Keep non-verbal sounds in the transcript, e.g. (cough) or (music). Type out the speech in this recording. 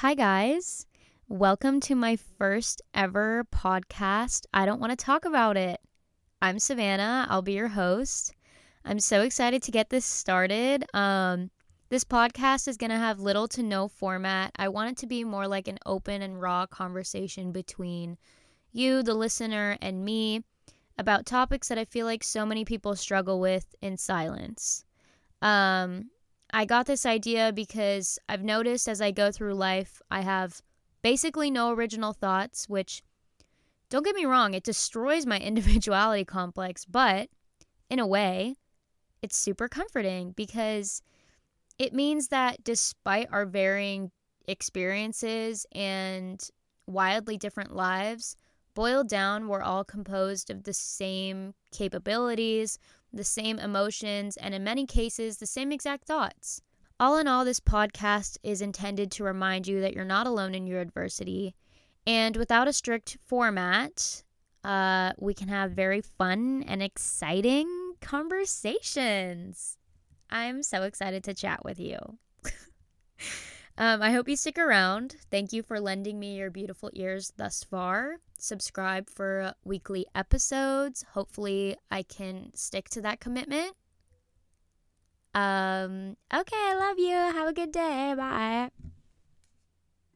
Hi, guys. Welcome to my first ever podcast. I don't want to talk about it. I'm Savannah. I'll be your host. I'm so excited to get this started. Um, this podcast is going to have little to no format. I want it to be more like an open and raw conversation between you, the listener, and me about topics that I feel like so many people struggle with in silence. Um, I got this idea because I've noticed as I go through life, I have basically no original thoughts, which don't get me wrong, it destroys my (laughs) individuality complex, but in a way, it's super comforting because it means that despite our varying experiences and wildly different lives, boiled down, we're all composed of the same capabilities, the same emotions, and in many cases, the same exact thoughts. All in all, this podcast is intended to remind you that you're not alone in your adversity. And without a strict format, uh, we can have very fun and exciting conversations. I'm so excited to chat with you. Um, I hope you stick around. Thank you for lending me your beautiful ears thus far subscribe for weekly episodes. Hopefully, I can stick to that commitment. Um, okay, I love you. Have a good day. Bye.